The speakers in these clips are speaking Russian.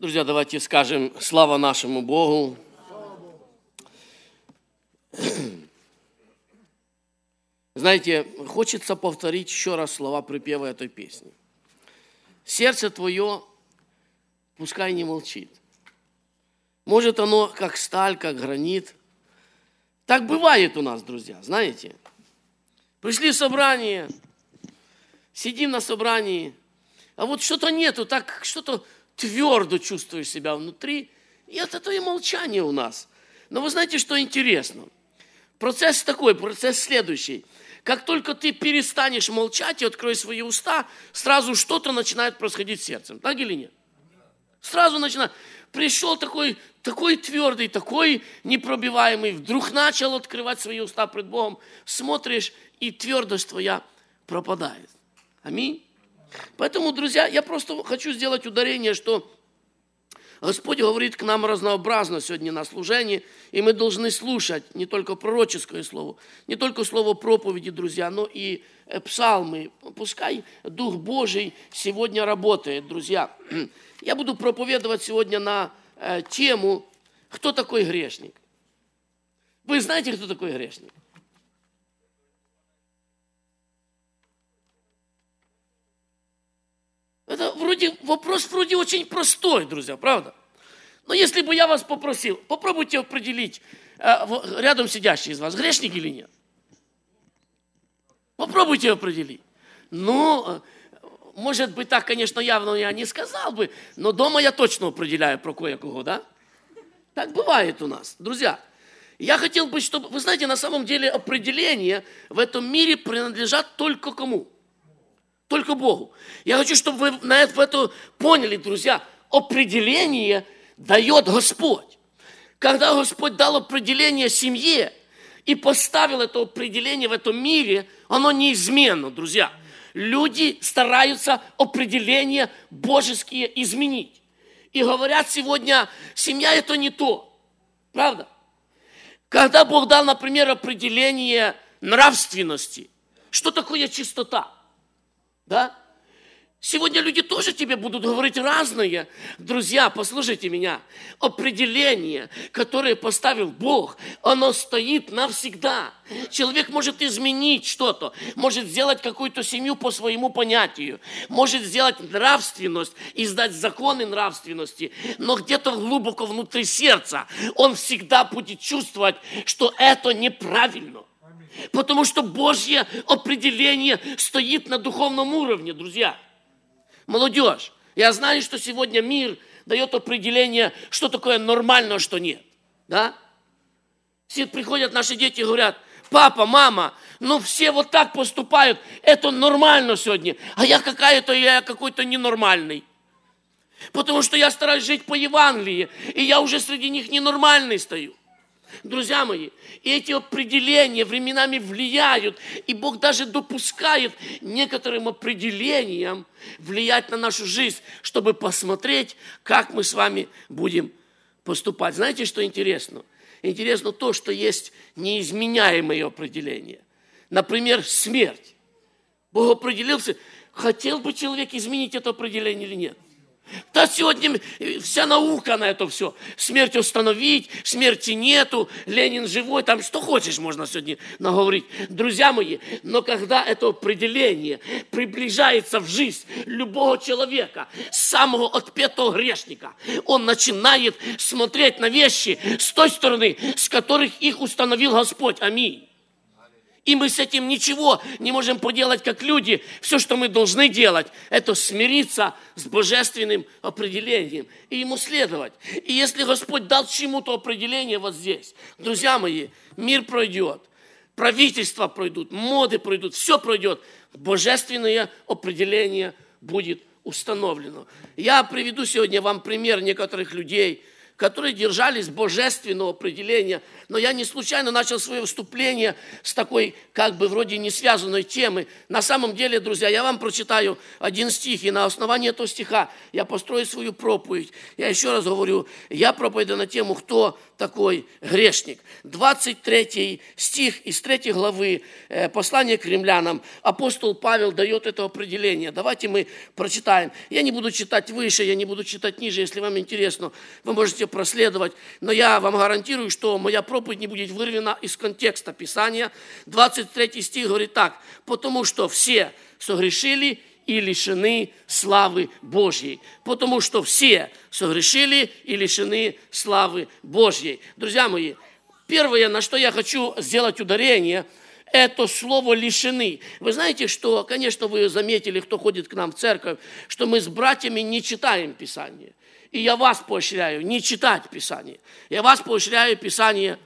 Друзья, давайте скажем слава нашему Богу. Знаете, хочется повторить еще раз слова припева этой песни. Сердце твое пускай не молчит. Может оно как сталь, как гранит. Так бывает у нас, друзья, знаете. Пришли в собрание, сидим на собрании, а вот что-то нету, так что-то твердо чувствуешь себя внутри, и это то и молчание у нас. Но вы знаете, что интересно? Процесс такой, процесс следующий. Как только ты перестанешь молчать и откроешь свои уста, сразу что-то начинает происходить с сердцем. Так или нет? Сразу начинает. Пришел такой, такой твердый, такой непробиваемый, вдруг начал открывать свои уста пред Богом. Смотришь, и твердость твоя пропадает. Аминь. Поэтому, друзья, я просто хочу сделать ударение, что Господь говорит к нам разнообразно сегодня на служении, и мы должны слушать не только пророческое слово, не только слово проповеди, друзья, но и э, псалмы. Пускай Дух Божий сегодня работает, друзья. Я буду проповедовать сегодня на э, тему «Кто такой грешник?». Вы знаете, кто такой грешник? Это вроде, вопрос вроде очень простой, друзья, правда? Но если бы я вас попросил, попробуйте определить, э, рядом сидящий из вас, грешник или нет. Попробуйте определить. Ну, э, может быть, так, конечно, явно я не сказал бы, но дома я точно определяю про кое-кого, да? Так бывает у нас. Друзья, я хотел бы, чтобы, вы знаете, на самом деле определения в этом мире принадлежат только кому? Только Богу. Я хочу, чтобы вы на это, поняли, друзья. Определение дает Господь. Когда Господь дал определение семье и поставил это определение в этом мире, оно неизменно, друзья. Люди стараются определения божеские изменить. И говорят сегодня, семья это не то. Правда? Когда Бог дал, например, определение нравственности, что такое чистота? Да? Сегодня люди тоже тебе будут говорить разные. Друзья, послушайте меня. Определение, которое поставил Бог, оно стоит навсегда. Человек может изменить что-то, может сделать какую-то семью по своему понятию, может сделать нравственность, издать законы нравственности, но где-то глубоко внутри сердца он всегда будет чувствовать, что это неправильно. Потому что Божье определение стоит на духовном уровне, друзья. Молодежь, я знаю, что сегодня мир дает определение, что такое нормально, а что нет. Да? Все приходят наши дети и говорят, папа, мама, ну все вот так поступают, это нормально сегодня, а я какая-то, я какой-то ненормальный. Потому что я стараюсь жить по Евангелии, и я уже среди них ненормальный стою. Друзья мои, эти определения временами влияют, и Бог даже допускает некоторым определениям влиять на нашу жизнь, чтобы посмотреть, как мы с вами будем поступать. Знаете, что интересно? Интересно то, что есть неизменяемые определения. Например, смерть. Бог определился, хотел бы человек изменить это определение или нет – да сегодня вся наука на это все. Смерть установить, смерти нету, Ленин живой, там что хочешь можно сегодня наговорить. Друзья мои, но когда это определение приближается в жизнь любого человека, самого отпетого грешника, он начинает смотреть на вещи с той стороны, с которых их установил Господь. Аминь. И мы с этим ничего не можем поделать как люди. Все, что мы должны делать, это смириться с божественным определением и ему следовать. И если Господь дал чему-то определение вот здесь, друзья мои, мир пройдет, правительства пройдут, моды пройдут, все пройдет. Божественное определение будет установлено. Я приведу сегодня вам пример некоторых людей – которые держались божественного определения. Но я не случайно начал свое выступление с такой, как бы, вроде не связанной темы. На самом деле, друзья, я вам прочитаю один стих, и на основании этого стиха я построю свою проповедь. Я еще раз говорю, я проповедую на тему, кто такой грешник? 23 стих из 3 главы э, послания к римлянам. Апостол Павел дает это определение. Давайте мы прочитаем. Я не буду читать выше, я не буду читать ниже, если вам интересно. Вы можете проследовать. Но я вам гарантирую, что моя проповедь не будет вырвана из контекста Писания. 23 стих говорит так. «Потому что все согрешили и лишены славы Божьей. Потому что все согрешили и лишены славы Божьей. Друзья мои, первое, на что я хочу сделать ударение, это слово «лишены». Вы знаете, что, конечно, вы заметили, кто ходит к нам в церковь, что мы с братьями не читаем Писание. И я вас поощряю не читать Писание. Я вас поощряю Писание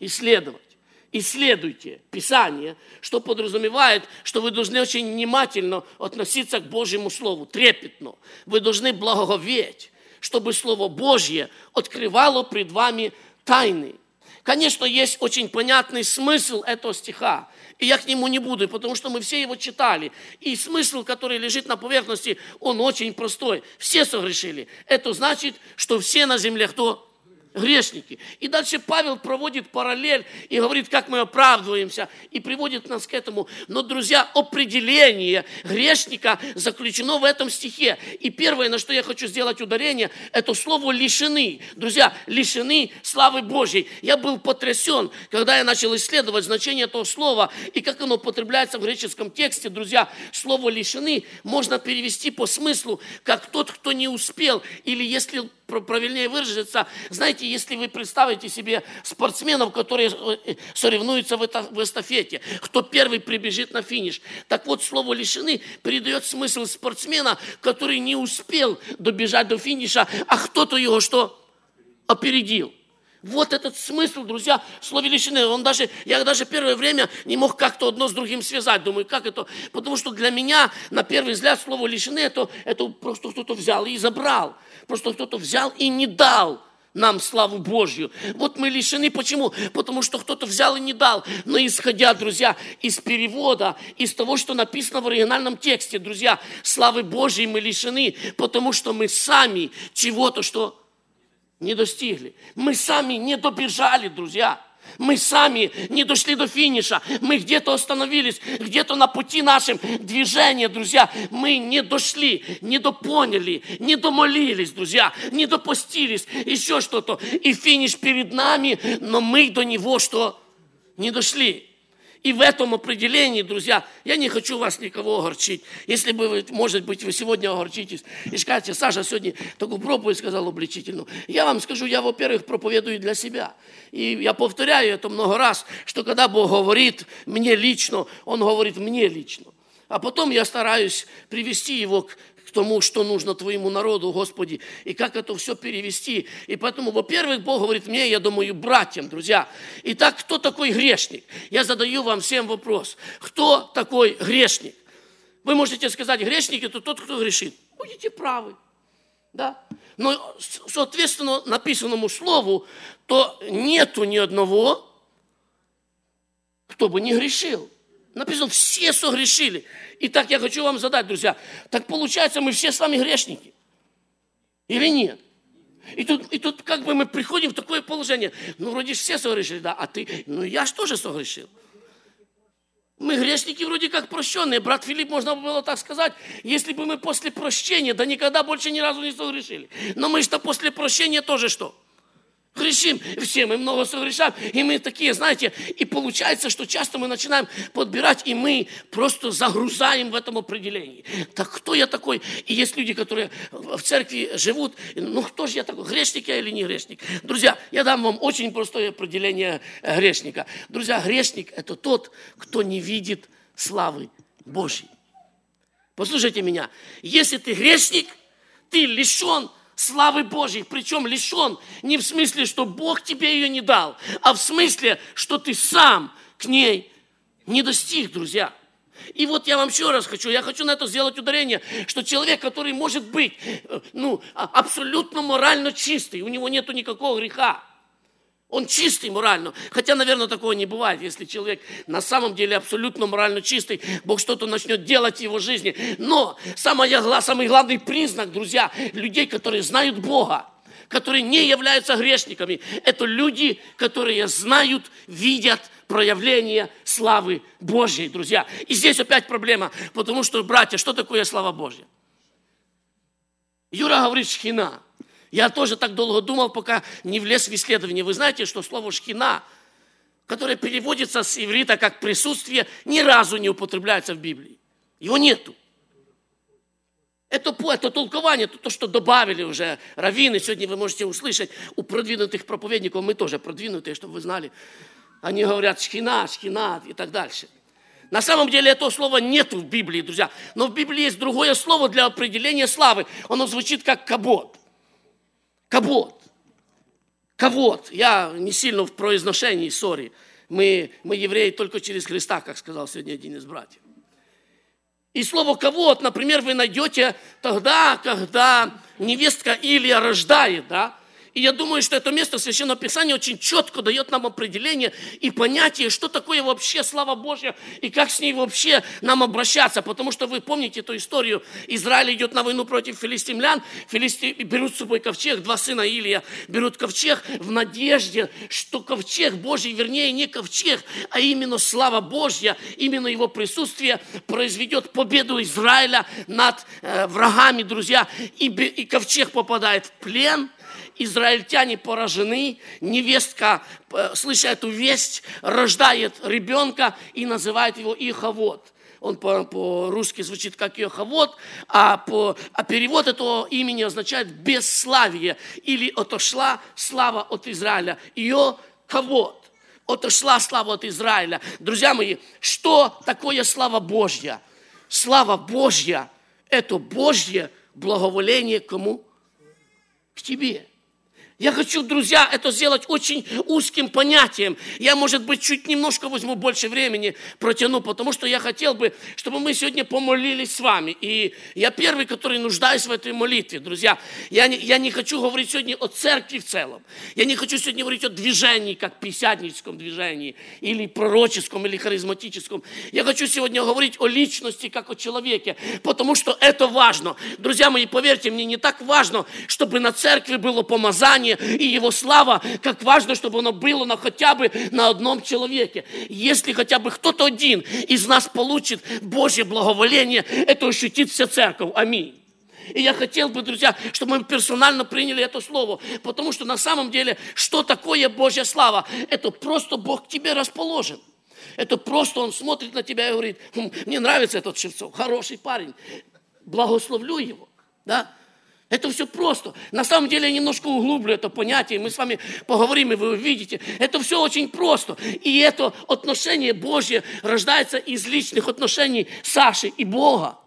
исследовать исследуйте Писание, что подразумевает, что вы должны очень внимательно относиться к Божьему Слову, трепетно. Вы должны благоговеть, чтобы Слово Божье открывало пред вами тайны. Конечно, есть очень понятный смысл этого стиха, и я к нему не буду, потому что мы все его читали. И смысл, который лежит на поверхности, он очень простой. Все согрешили. Это значит, что все на земле кто? Грешники. И дальше Павел проводит параллель и говорит, как мы оправдываемся, и приводит нас к этому. Но, друзья, определение грешника заключено в этом стихе. И первое, на что я хочу сделать ударение, это слово «лишены». Друзья, лишены славы Божьей. Я был потрясен, когда я начал исследовать значение этого слова и как оно употребляется в греческом тексте. Друзья, слово «лишены» можно перевести по смыслу, как тот, кто не успел, или если правильнее выразиться, знаете, если вы представите себе спортсменов, которые э, соревнуются в эстафете, кто первый прибежит на финиш. Так вот, слово «лишены» передает смысл спортсмена, который не успел добежать до финиша, а кто-то его что? Опередил. Вот этот смысл, друзья, в слове лишены. Он даже, я даже первое время не мог как-то одно с другим связать. Думаю, как это? Потому что для меня, на первый взгляд, слово лишены, это, это просто кто-то взял и забрал. Просто кто-то взял и не дал нам славу Божью. Вот мы лишены. Почему? Потому что кто-то взял и не дал. Но исходя, друзья, из перевода, из того, что написано в оригинальном тексте, друзья, славы Божьей мы лишены, потому что мы сами чего-то, что не достигли. Мы сами не добежали, друзья. Мы сами не дошли до финиша. Мы где-то остановились, где-то на пути нашем движения, друзья. Мы не дошли, не допоняли, не домолились, друзья, не допустились, еще что-то. И финиш перед нами, но мы до него что? Не дошли. И в этом определении, друзья, я не хочу вас никого огорчить. Если бы, вы, может быть, вы сегодня огорчитесь и скажете, Саша сегодня такую проповедь сказал обличительную. Я вам скажу, я, во-первых, проповедую для себя. И я повторяю это много раз, что когда Бог говорит мне лично, Он говорит мне лично. А потом я стараюсь привести его к тому, что нужно твоему народу, Господи, и как это все перевести. И поэтому, во-первых, Бог говорит мне, я думаю, братьям, друзья. Итак, кто такой грешник? Я задаю вам всем вопрос. Кто такой грешник? Вы можете сказать, грешник – это тот, кто грешит. Будете правы. Да? Но, соответственно, написанному слову, то нету ни одного, кто бы не грешил. Написано, все согрешили. Итак, я хочу вам задать, друзья, так получается, мы все с вами грешники? Или нет? И тут, и тут как бы мы приходим в такое положение. Ну, вроде все согрешили, да, а ты, ну, я же тоже согрешил. Мы грешники вроде как прощенные. Брат Филипп, можно было так сказать, если бы мы после прощения, да никогда больше ни разу не согрешили. Но мы что после прощения тоже что? Грешим, все мы много согрешаем, и мы такие, знаете, и получается, что часто мы начинаем подбирать, и мы просто загрузаем в этом определении. Так кто я такой? И есть люди, которые в церкви живут, ну кто же я такой, грешник я или не грешник? Друзья, я дам вам очень простое определение э, грешника. Друзья, грешник – это тот, кто не видит славы Божьей. Послушайте меня, если ты грешник, ты лишен славы Божьей, причем лишен не в смысле, что Бог тебе ее не дал, а в смысле, что ты сам к ней не достиг, друзья. И вот я вам еще раз хочу, я хочу на это сделать ударение, что человек, который может быть э, ну, а, абсолютно морально чистый, у него нет никакого греха, он чистый морально. Хотя, наверное, такого не бывает. Если человек на самом деле абсолютно морально чистый, Бог что-то начнет делать в его жизни. Но самый, самый главный признак, друзья, людей, которые знают Бога, которые не являются грешниками. Это люди, которые знают, видят проявление славы Божьей, друзья. И здесь опять проблема, потому что, братья, что такое слава Божья? Юра говорит шхина. Я тоже так долго думал, пока не влез в исследование. Вы знаете, что слово шхина, которое переводится с иврита как присутствие, ни разу не употребляется в Библии. Его нету. Это, это толкование, это то, что добавили уже раввины. Сегодня вы можете услышать у продвинутых проповедников, мы тоже продвинутые, чтобы вы знали. Они говорят шхина, шхина и так дальше. На самом деле этого слова нет в Библии, друзья. Но в Библии есть другое слово для определения славы. Оно звучит как кабот. Кабот. Кавод. Я не сильно в произношении, сори. Мы, мы евреи только через Христа, как сказал сегодня один из братьев. И слово «кавод», например, вы найдете тогда, когда невестка Илия рождает, да, и я думаю, что это место Священного Писания очень четко дает нам определение и понятие, что такое вообще слава Божья и как с ней вообще нам обращаться. Потому что вы помните эту историю. Израиль идет на войну против филистимлян. Филисти... Берут с собой ковчег, два сына Илия берут ковчег в надежде, что ковчег Божий, вернее не ковчег, а именно слава Божья, именно его присутствие произведет победу Израиля над э, врагами, друзья. И, и ковчег попадает в плен – израильтяне поражены, невестка, э, слыша эту весть, рождает ребенка и называет его Иховод. Он по-русски звучит как Йоховод, а, по, а перевод этого имени означает бесславие или отошла слава от Израиля. Ее ковод. Отошла слава от Израиля. Друзья мои, что такое слава Божья? Слава Божья – это Божье благоволение кому? К тебе. Я хочу, друзья, это сделать очень узким понятием. Я, может быть, чуть немножко возьму больше времени, протяну, потому что я хотел бы, чтобы мы сегодня помолились с вами. И я первый, который нуждаюсь в этой молитве, друзья. Я не, я не хочу говорить сегодня о церкви в целом. Я не хочу сегодня говорить о движении, как писятническом движении, или пророческом, или харизматическом. Я хочу сегодня говорить о личности, как о человеке, потому что это важно. Друзья мои, поверьте мне, не так важно, чтобы на церкви было помазание, служение и его слава, как важно, чтобы оно было на хотя бы на одном человеке. Если хотя бы кто-то один из нас получит Божье благоволение, это ощутит вся церковь. Аминь. И я хотел бы, друзья, чтобы мы персонально приняли это слово, потому что на самом деле, что такое Божья слава? Это просто Бог к тебе расположен. Это просто Он смотрит на тебя и говорит, «Хм, мне нравится этот Шевцов, хороший парень, благословлю его. Да? Это все просто. На самом деле я немножко углублю это понятие, мы с вами поговорим, и вы увидите. Это все очень просто. И это отношение Божье рождается из личных отношений Саши и Бога.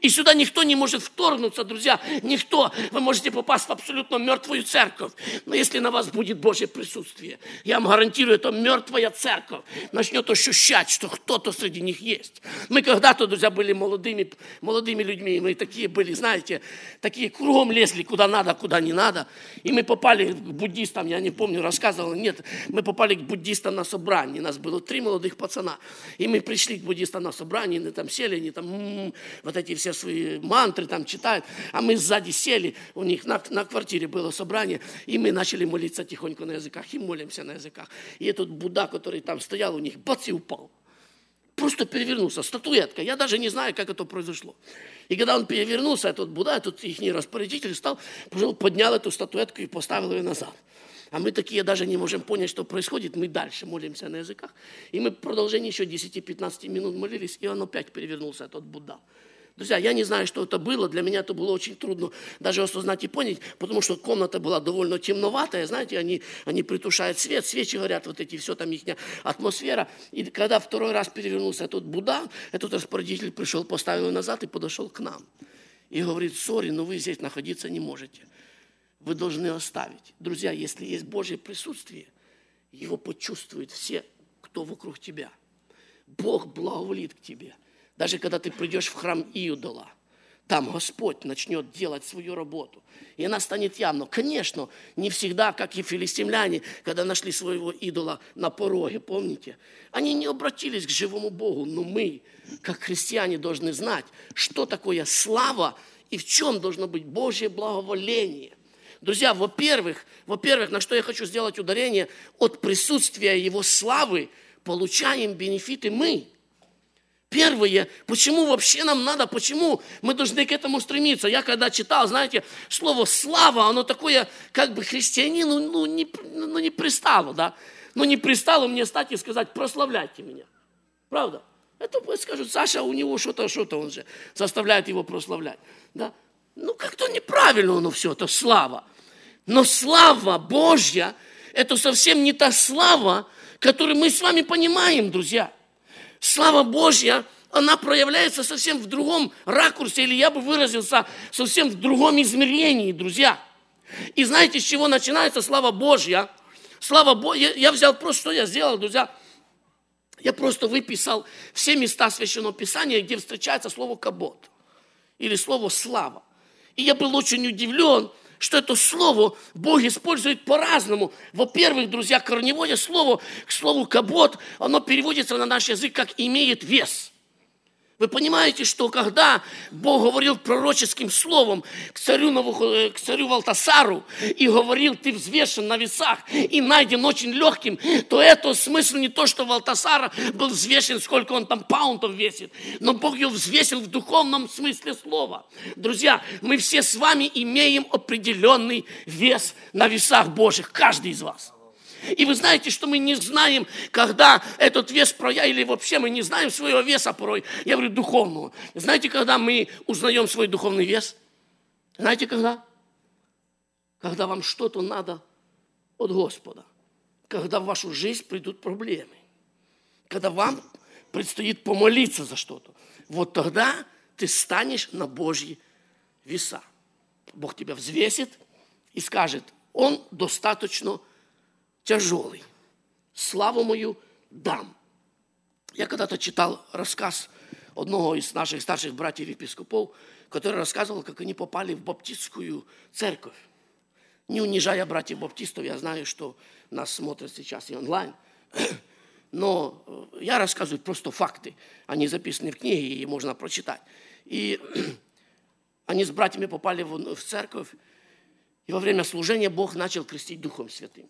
И сюда никто не может вторгнуться, друзья. Никто. Вы можете попасть в абсолютно мертвую церковь. Но если на вас будет Божье присутствие, я вам гарантирую, это мертвая церковь начнет ощущать, что кто-то среди них есть. Мы когда-то, друзья, были молодыми, молодыми людьми. Мы такие были, знаете, такие кругом лезли, куда надо, куда не надо. И мы попали к буддистам, я не помню, рассказывал, нет, мы попали к буддистам на собрание. Нас было три молодых пацана. И мы пришли к буддистам на собрание, они там сели, они там м-м, вот эти все свои мантры там читают, а мы сзади сели, у них на, на квартире было собрание, и мы начали молиться тихонько на языках, и молимся на языках. И этот Будда, который там стоял у них, бац, и упал. Просто перевернулся, статуэтка. Я даже не знаю, как это произошло. И когда он перевернулся, этот Будда, этот их распорядитель стал, поднял эту статуэтку и поставил ее назад. А мы такие даже не можем понять, что происходит. Мы дальше молимся на языках. И мы в продолжении еще 10-15 минут молились, и он опять перевернулся, этот Будда. Друзья, я не знаю, что это было. Для меня это было очень трудно даже осознать и понять, потому что комната была довольно темноватая. Знаете, они, они притушают свет, свечи горят, вот эти, все там их атмосфера. И когда второй раз перевернулся этот Будда, этот распорядитель пришел, поставил его назад и подошел к нам. И говорит, сори, но вы здесь находиться не можете. Вы должны оставить. Друзья, если есть Божье присутствие, его почувствуют все, кто вокруг тебя. Бог благоволит к тебе – даже когда ты придешь в храм Иудола, там Господь начнет делать свою работу. И она станет явно. Конечно, не всегда, как и филистимляне, когда нашли своего идола на пороге, помните? Они не обратились к живому Богу, но мы, как христиане, должны знать, что такое слава и в чем должно быть Божье благоволение. Друзья, во-первых, во-первых, на что я хочу сделать ударение, от присутствия Его славы получаем бенефиты мы. Первое, почему вообще нам надо, почему мы должны к этому стремиться? Я когда читал, знаете, слово «слава», оно такое, как бы христианину, ну, не, ну, не пристало, да? Ну, не пристало мне стать и сказать «прославляйте меня». Правда? Это скажут, Саша, у него что-то, что-то, он же заставляет его прославлять. Да? Ну, как-то неправильно оно все, это слава. Но слава Божья, это совсем не та слава, которую мы с вами понимаем, друзья. Слава Божья, она проявляется совсем в другом ракурсе, или я бы выразился, совсем в другом измерении, друзья. И знаете, с чего начинается слава Божья? Слава Божья, я взял просто, что я сделал, друзья, я просто выписал все места Священного Писания, где встречается слово «кабот» или слово «слава». И я был очень удивлен, что это слово Бог использует по-разному. Во-первых, друзья, корневое слово, к слову «кабот», оно переводится на наш язык как «имеет вес». Вы понимаете, что когда Бог говорил пророческим словом к царю, э, к царю Валтасару и говорил, ты взвешен на весах и найден очень легким, то это смысл не то, что Валтасара был взвешен, сколько он там паунтов весит, но Бог его взвесил в духовном смысле слова. Друзья, мы все с вами имеем определенный вес на весах Божьих, каждый из вас. И вы знаете, что мы не знаем, когда этот вес проявится, или вообще мы не знаем своего веса порой, я говорю, духовного. Знаете, когда мы узнаем свой духовный вес? Знаете, когда? Когда вам что-то надо от Господа. Когда в вашу жизнь придут проблемы. Когда вам предстоит помолиться за что-то. Вот тогда ты станешь на Божьи веса. Бог тебя взвесит и скажет, он достаточно тяжелый. Славу мою дам. Я когда-то читал рассказ одного из наших старших братьев-епископов, который рассказывал, как они попали в баптистскую церковь. Не унижая братьев-баптистов, я знаю, что нас смотрят сейчас и онлайн. Но э, я рассказываю просто факты. Они записаны в книге, и можно прочитать. И они с братьями попали в церковь, и во время служения Бог начал крестить Духом Святым.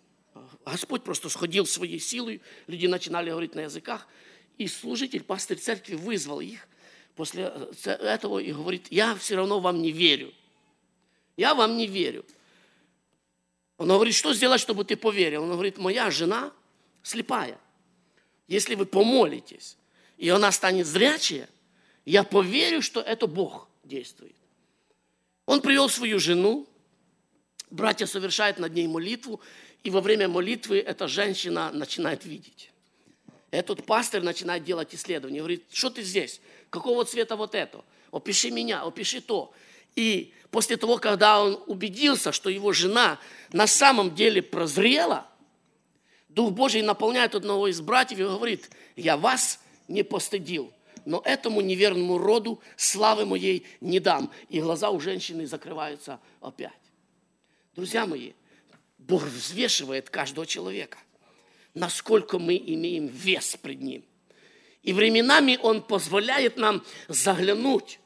Господь просто сходил своей силой, люди начинали говорить на языках, и служитель, пастырь церкви вызвал их после э, этого и говорит, я все равно вам не верю. Я вам не верю. Он говорит, что сделать, чтобы ты поверил? Он говорит, моя жена слепая. Если вы помолитесь, и она станет зрячая, я поверю, что это Бог действует. Он привел свою жену, братья совершают над ней молитву, и во время молитвы эта женщина начинает видеть. Этот пастор начинает делать исследования. Говорит, что ты здесь? Какого цвета вот это? Опиши меня, опиши то. И после того, когда он убедился, что его жена на самом деле прозрела, Дух Божий наполняет одного из братьев и говорит, я вас не постыдил, но этому неверному роду славы моей не дам. И глаза у женщины закрываются опять. Друзья мои, Бог взвешивает каждого человека, насколько мы имеем вес пред Ним. И временами Он позволяет нам заглянуть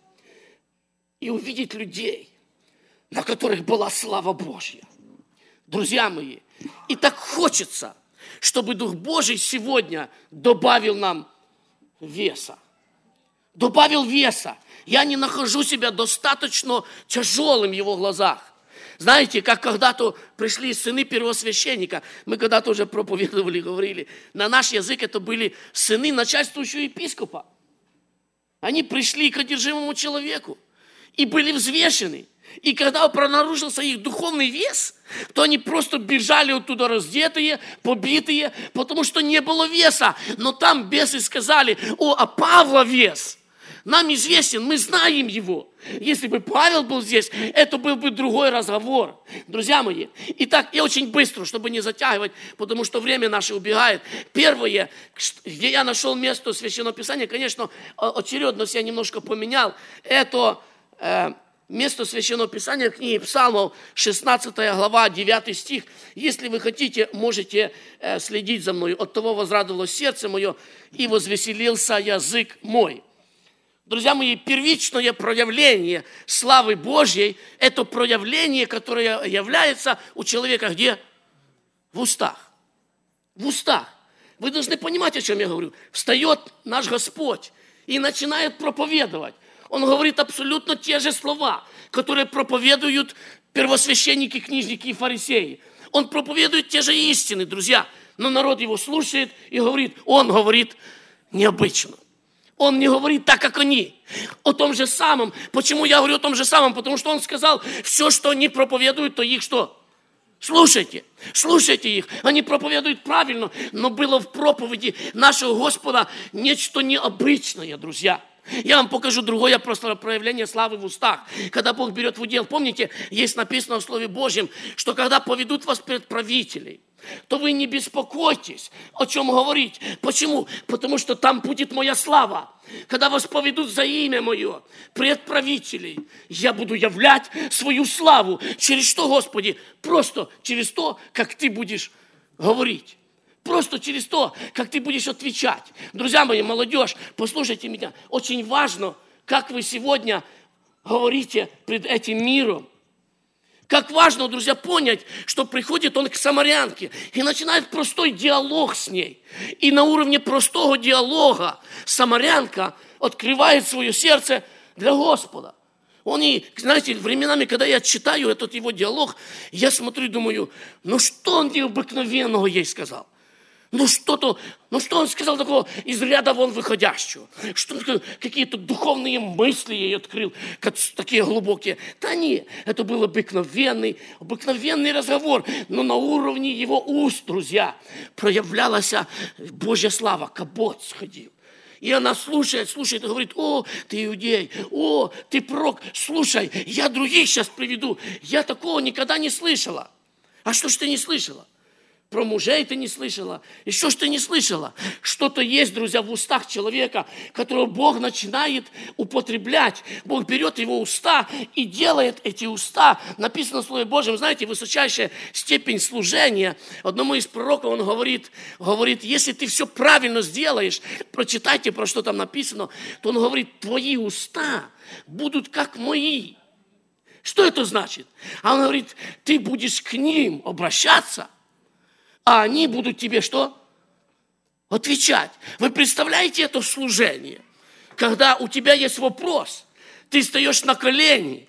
и увидеть людей, на которых была слава Божья. Друзья мои, и так хочется, чтобы Дух Божий сегодня добавил нам веса. Добавил веса. Я не нахожу себя достаточно тяжелым в его глазах. Знаете, как когда-то пришли сыны первосвященника, мы когда-то уже проповедовали, говорили, на наш язык это были сыны начальствующего епископа. Они пришли к одержимому человеку и были взвешены. И когда пронаружился их духовный вес, то они просто бежали оттуда раздетые, побитые, потому что не было веса. Но там бесы сказали, о, а Павла вес – нам известен, мы знаем его. Если бы Павел был здесь, это был бы другой разговор. Друзья мои, итак, я очень быстро, чтобы не затягивать, потому что время наше убегает. Первое, где я нашел место Священного Писания, конечно, очередность я немножко поменял, это э, место Священного Писания книги Псалмов, 16 глава, 9 стих. Если вы хотите, можете э, следить за мной. От того возрадовалось сердце мое, и возвеселился язык мой. Друзья мои, первичное проявление славы Божьей – это проявление, которое является у человека где? В устах. В устах. Вы должны понимать, о чем я говорю. Встает наш Господь и начинает проповедовать. Он говорит абсолютно те же слова, которые проповедуют первосвященники, книжники и фарисеи. Он проповедует те же истины, друзья. Но народ его слушает и говорит, он говорит необычно. Он не говорит так, как они. О том же самом. Почему я говорю о том же самом? Потому что он сказал, все, что они проповедуют, то их что? Слушайте, слушайте их. Они проповедуют правильно, но было в проповеди нашего Господа нечто необычное, друзья. Я вам покажу другое просто проявление славы в устах. Когда Бог берет в удел, помните, есть написано в Слове Божьем, что когда поведут вас пред правителей – то вы не беспокойтесь, о чем говорить. Почему? Потому что там будет моя слава. Когда вас поведут за имя мое, пред правителей, я буду являть свою славу. Через что, Господи? Просто через то, как ты будешь говорить. Просто через то, как ты будешь отвечать. Друзья мои, молодежь, послушайте меня. Очень важно, как вы сегодня говорите пред этим миром. Как важно, друзья, понять, что приходит он к самарянке и начинает простой диалог с ней. И на уровне простого диалога самарянка открывает свое сердце для Господа. Он и, знаете, временами, когда я читаю этот его диалог, я смотрю и думаю, ну что он необыкновенного ей сказал? Ну что-то, ну что он сказал такого из ряда вон выходящего? Что какие-то духовные мысли ей открыл, как, такие глубокие. Да нет, это был обыкновенный, обыкновенный разговор, но на уровне его уст, друзья, проявлялась Божья слава, кабот сходил. И она слушает, слушает и говорит, о, ты иудей, о, ты пророк, слушай, я других сейчас приведу. Я такого никогда не слышала. А что ж ты не слышала? Про мужей ты не слышала. И что не слышала? Что-то есть, друзья, в устах человека, которого Бог начинает употреблять. Бог берет его уста и делает эти уста. Написано в Слове Божьем, знаете, высочайшая степень служения. Одному из пророков он говорит, говорит, если ты все правильно сделаешь, прочитайте, про что там написано, то он говорит, твои уста будут как мои. Что это значит? А он говорит, ты будешь к ним обращаться, а они будут тебе что? Отвечать. Вы представляете это служение? Когда у тебя есть вопрос, ты стоишь на колени,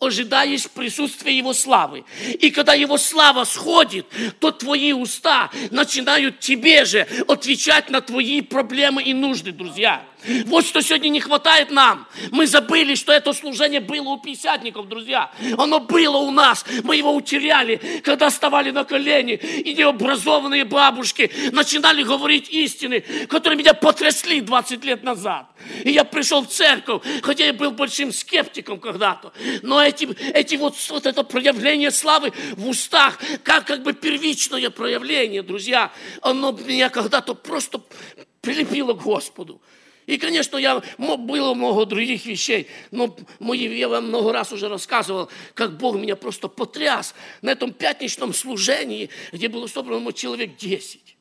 ожидаешь присутствия Его славы. И когда Его слава сходит, то твои уста начинают тебе же отвечать на твои проблемы и нужды, друзья. Вот что сегодня не хватает нам. Мы забыли, что это служение было у пятидесятников, друзья. Оно было у нас. Мы его утеряли, когда вставали на колени. И необразованные бабушки начинали говорить истины, которые меня потрясли 20 лет назад. И я пришел в церковь, хотя я был большим скептиком когда-то. Но эти, эти вот, вот это проявление славы в устах, как, как бы первичное проявление, друзья, оно меня когда-то просто прилепило к Господу. И, конечно, я, было много других вещей, но я вам много раз уже рассказывал, как Бог меня просто потряс на этом пятничном служении, где было собрано человек 10.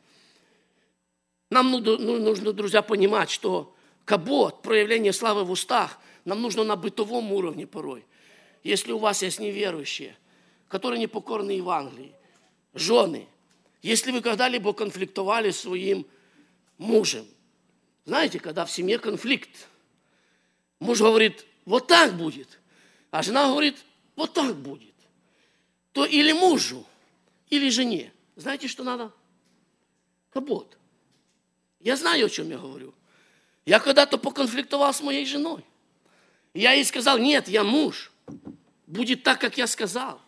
Нам нужно, друзья, понимать, что кабот, проявление славы в устах, нам нужно на бытовом уровне порой. Если у вас есть неверующие, которые не покорны Евангелии, жены, если вы когда-либо конфликтовали с своим мужем, знаете, когда в семье конфликт, муж говорит, вот так будет, а жена говорит, вот так будет, то или мужу, или жене, знаете, что надо? Кабот. Я знаю, о чем я говорю. Я когда-то поконфликтовал с моей женой. Я ей сказал, нет, я муж. Будет так, как я сказал.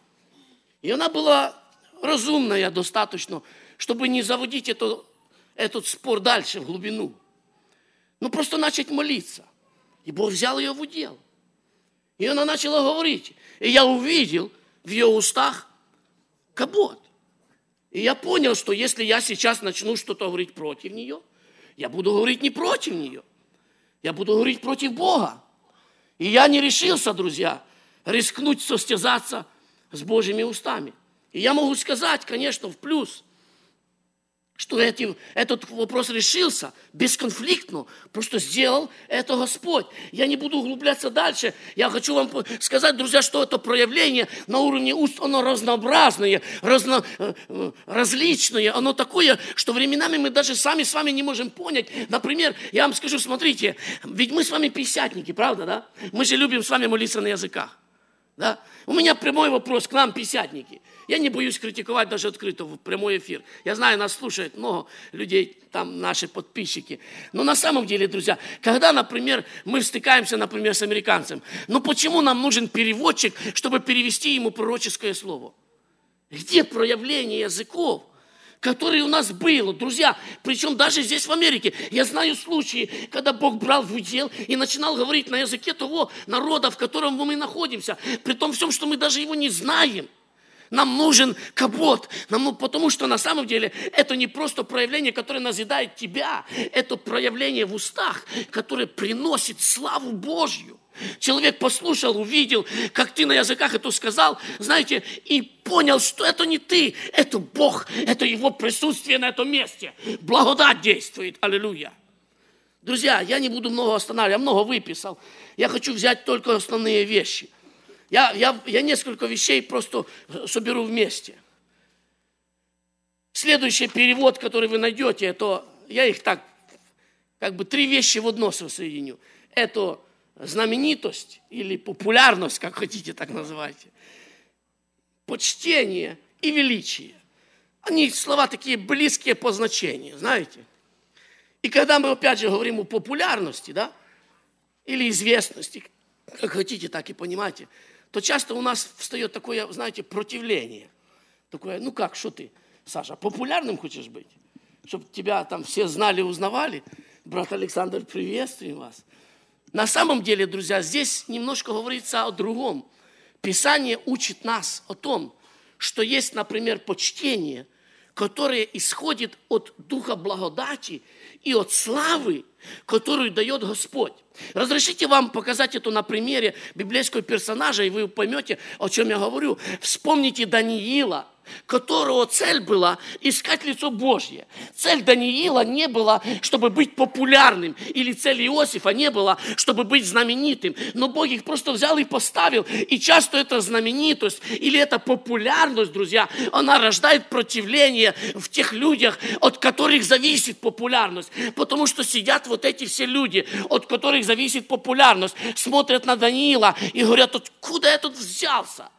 И она была разумная достаточно, чтобы не заводить это, этот спор дальше, в глубину. Ну, просто начать молиться. И Бог взял ее в удел. И она начала говорить. И я увидел в ее устах кабот. И я понял, что если я сейчас начну что-то говорить против нее, я буду говорить не против нее. Я буду говорить против Бога. И я не решился, друзья, рискнуть состязаться с Божьими устами. И я могу сказать, конечно, в плюс, что эти, этот вопрос решился бесконфликтно. Просто сделал это Господь. Я не буду углубляться дальше. Я хочу вам сказать, друзья, что это проявление на уровне уст, оно разнообразное, разно, э, э, различное. Оно такое, что временами мы даже сами с вами не можем понять. Например, я вам скажу, смотрите, ведь мы с вами писятники, правда, да? Мы же любим с вами молиться на языках. Да? У меня прямой вопрос к нам, писятники. Я не боюсь критиковать даже открыто в прямой эфир. Я знаю, нас слушает много людей, там наши подписчики. Но на самом деле, друзья, когда, например, мы стыкаемся, например, с американцем, ну почему нам нужен переводчик, чтобы перевести ему пророческое слово? Где проявление языков? Которое у нас было, друзья, причем даже здесь в Америке. Я знаю случаи, когда Бог брал в удел и начинал говорить на языке того народа, в котором мы находимся, при том всем, что мы даже его не знаем. Нам нужен кабот, нам, ну, потому что на самом деле это не просто проявление, которое назидает тебя, это проявление в устах, которое приносит славу Божью. Человек послушал, увидел, как ты на языках это сказал, знаете, и понял, что это не ты, это Бог, это Его присутствие на этом месте. Благодать действует, аллилуйя. Друзья, я не буду много останавливать, я много выписал. Я хочу взять только основные вещи. Я, я, я несколько вещей просто соберу вместе. Следующий перевод, который вы найдете, это я их так, как бы три вещи в одно соединю. Это знаменитость или популярность, как хотите так называйте, почтение и величие. Они слова такие близкие по значению, знаете. И когда мы опять же говорим о популярности, да, или известности, как хотите, так и понимаете, то часто у нас встает такое, знаете, противление. Такое, ну как, что ты, Саша, популярным хочешь быть? Чтобы тебя там все знали, узнавали? Брат Александр, приветствуем вас. На самом деле, друзья, здесь немножко говорится о другом. Писание учит нас о том, что есть, например, почтение, которое исходит от Духа благодати и от славы, которую дает Господь. Разрешите вам показать это на примере библейского персонажа, и вы поймете, о чем я говорю. Вспомните Даниила – которого цель была искать лицо Божье. Цель Даниила не была, чтобы быть популярным, или цель Иосифа не была, чтобы быть знаменитым. Но Бог их просто взял и поставил. И часто эта знаменитость или эта популярность, друзья, она рождает противление в тех людях, от которых зависит популярность. Потому что сидят вот эти все люди, от которых зависит популярность, смотрят на Даниила и говорят, откуда я тут взялся?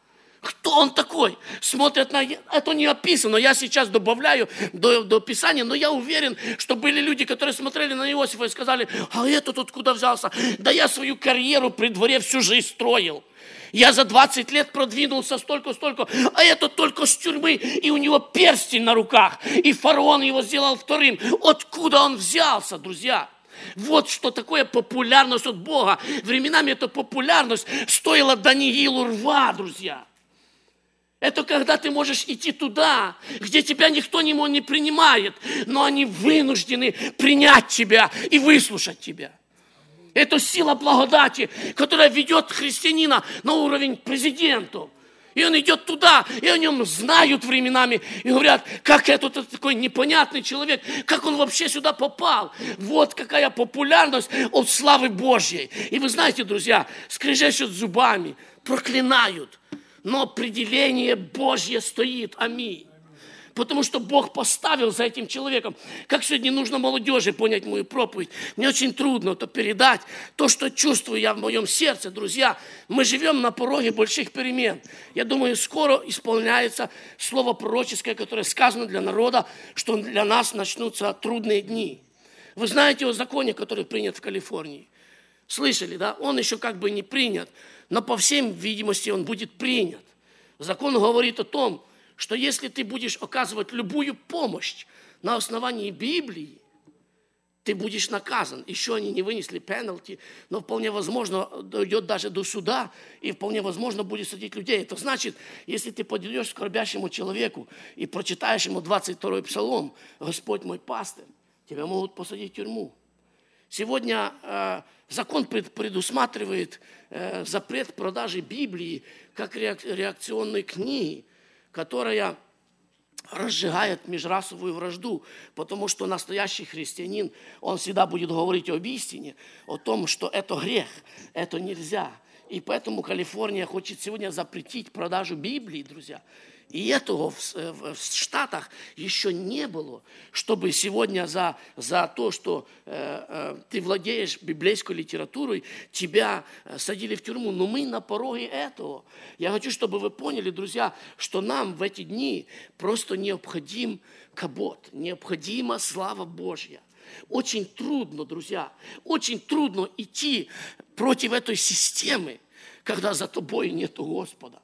Кто он такой? Смотрят на... Это не описано. Я сейчас добавляю до, до Писания, но я уверен, что были люди, которые смотрели на Иосифа и сказали, а этот откуда взялся? Да я свою карьеру при дворе всю жизнь строил. Я за 20 лет продвинулся столько-столько, а этот только с тюрьмы, и у него перстень на руках, и фараон его сделал вторым. Откуда он взялся, друзья? Вот что такое популярность от Бога. Временами эта популярность стоила Даниилу рва, друзья. Это когда ты можешь идти туда, где тебя никто не, принимает, но они вынуждены принять тебя и выслушать тебя. Это сила благодати, которая ведет христианина на уровень президенту. И он идет туда, и о нем знают временами, и говорят, как этот такой непонятный человек, как он вообще сюда попал. Вот какая популярность от славы Божьей. И вы знаете, друзья, скрежещут зубами, проклинают – но определение Божье стоит. Аминь. Потому что Бог поставил за этим человеком. Как сегодня нужно молодежи понять мою проповедь. Мне очень трудно это передать. То, что чувствую я в моем сердце, друзья. Мы живем на пороге больших перемен. Я думаю, скоро исполняется слово пророческое, которое сказано для народа, что для нас начнутся трудные дни. Вы знаете о законе, который принят в Калифорнии? Слышали, да? Он еще как бы не принят но по всем видимости он будет принят. Закон говорит о том, что если ты будешь оказывать любую помощь на основании Библии, ты будешь наказан. Еще они не вынесли пенальти, но вполне возможно дойдет даже до суда, и вполне возможно будет садить людей. Это значит, если ты поделишь скорбящему человеку и прочитаешь ему 22-й псалом, «Господь мой пастырь», тебя могут посадить в тюрьму. Сегодня э, закон предусматривает э, запрет продажи Библии как реакционной книги, которая разжигает межрасовую вражду, потому что настоящий христианин, он всегда будет говорить об истине, о том, что это грех, это нельзя. И поэтому Калифорния хочет сегодня запретить продажу Библии, друзья. И этого в, в, в Штатах еще не было, чтобы сегодня за, за то, что э, э, ты владеешь библейской литературой, тебя э, садили в тюрьму. Но мы на пороге этого. Я хочу, чтобы вы поняли, друзья, что нам в эти дни просто необходим кабот, необходима слава Божья. Очень трудно, друзья, очень трудно идти против этой системы, когда за тобой нету Господа.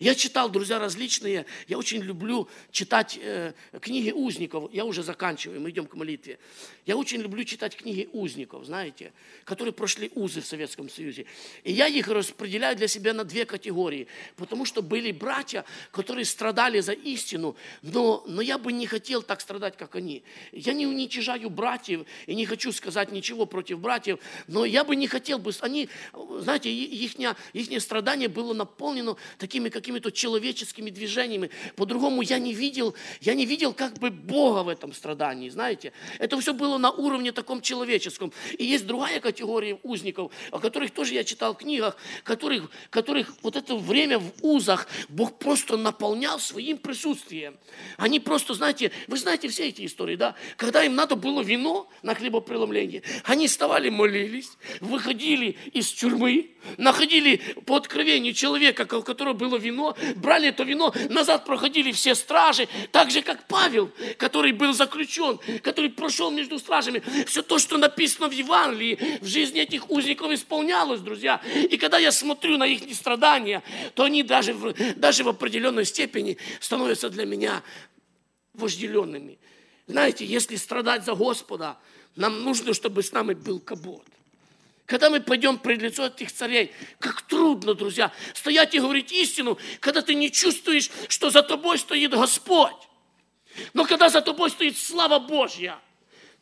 Я читал, друзья, различные, я очень люблю читать э, книги узников, я уже заканчиваю, мы идем к молитве. Я очень люблю читать книги узников, знаете, которые прошли узы в Советском Союзе. И я их распределяю для себя на две категории, потому что были братья, которые страдали за истину, но, но я бы не хотел так страдать, как они. Я не уничижаю братьев и не хочу сказать ничего против братьев, но я бы не хотел бы, они, знаете, их, их страдание было наполнено такими, как какими-то человеческими движениями. По-другому я не видел, я не видел как бы Бога в этом страдании, знаете. Это все было на уровне таком человеческом. И есть другая категория узников, о которых тоже я читал в книгах, которых, которых вот это время в узах Бог просто наполнял своим присутствием. Они просто, знаете, вы знаете все эти истории, да? Когда им надо было вино на хлебопреломление, они вставали, молились, выходили из тюрьмы, находили по откровению человека, у которого было вино, вино, брали это вино, назад проходили все стражи, так же, как Павел, который был заключен, который прошел между стражами. Все то, что написано в Евангелии, в жизни этих узников исполнялось, друзья. И когда я смотрю на их страдания, то они даже даже в определенной степени становятся для меня вожделенными. Знаете, если страдать за Господа, нам нужно, чтобы с нами был кабот. Когда мы пойдем пред лицо этих царей, как трудно, друзья, стоять и говорить истину, когда ты не чувствуешь, что за тобой стоит Господь. Но когда за тобой стоит слава Божья,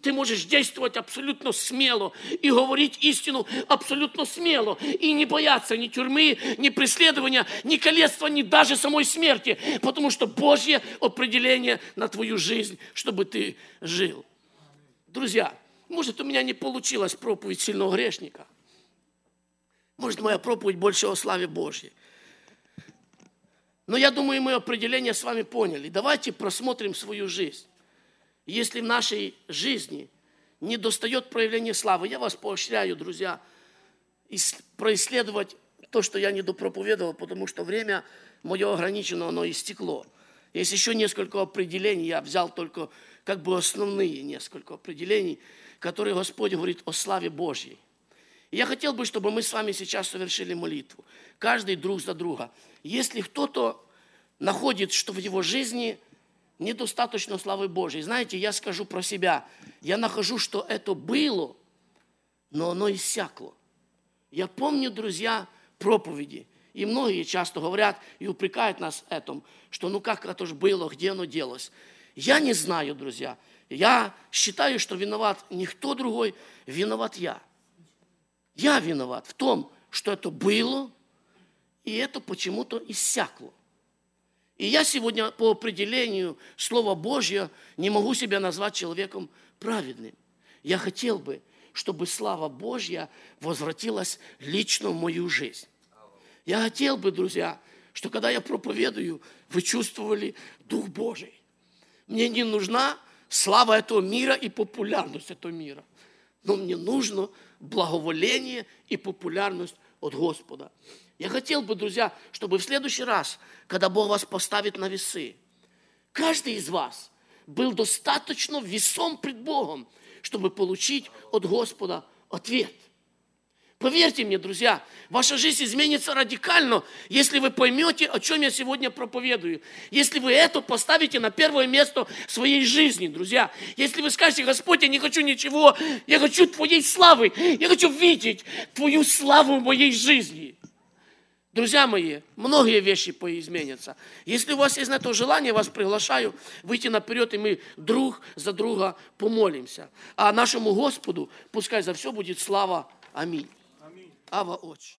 ты можешь действовать абсолютно смело и говорить истину абсолютно смело. И не бояться ни тюрьмы, ни преследования, ни колесства, ни даже самой смерти. Потому что Божье определение на твою жизнь, чтобы ты жил. Друзья, может, у меня не получилась проповедь сильного грешника. Может, моя проповедь больше о славе Божьей. Но я думаю, мы определение с вами поняли. Давайте просмотрим свою жизнь. Если в нашей жизни не достает проявления славы, я вас поощряю, друзья, происследовать то, что я не допроповедовал, потому что время мое ограничено, оно истекло. Есть еще несколько определений, я взял только как бы основные несколько определений – который Господь говорит о славе Божьей. Я хотел бы, чтобы мы с вами сейчас совершили молитву. Каждый друг за друга. Если кто-то находит, что в его жизни недостаточно славы Божьей, знаете, я скажу про себя. Я нахожу, что это было, но оно иссякло. Я помню, друзья, проповеди. И многие часто говорят и упрекают нас этом, что ну как это же было, где оно делось. Я не знаю, друзья. Я считаю, что виноват никто другой, виноват я. Я виноват в том, что это было, и это почему-то иссякло. И я сегодня по определению Слова Божьего не могу себя назвать человеком праведным. Я хотел бы, чтобы слава Божья возвратилась лично в мою жизнь. Я хотел бы, друзья, что когда я проповедую, вы чувствовали Дух Божий. Мне не нужна слава этого мира и популярность этого мира. Но мне нужно благоволение и популярность от Господа. Я хотел бы, друзья, чтобы в следующий раз, когда Бог вас поставит на весы, каждый из вас был достаточно весом пред Богом, чтобы получить от Господа ответ – Поверьте мне, друзья, ваша жизнь изменится радикально, если вы поймете, о чем я сегодня проповедую. Если вы это поставите на первое место своей жизни, друзья. Если вы скажете, Господь, я не хочу ничего, я хочу Твоей славы, я хочу видеть Твою славу в моей жизни. Друзья мои, многие вещи поизменятся. Если у вас есть на это желание, вас приглашаю выйти наперед, и мы друг за друга помолимся. А нашему Господу пускай за все будет слава. Аминь. Aber Utsch.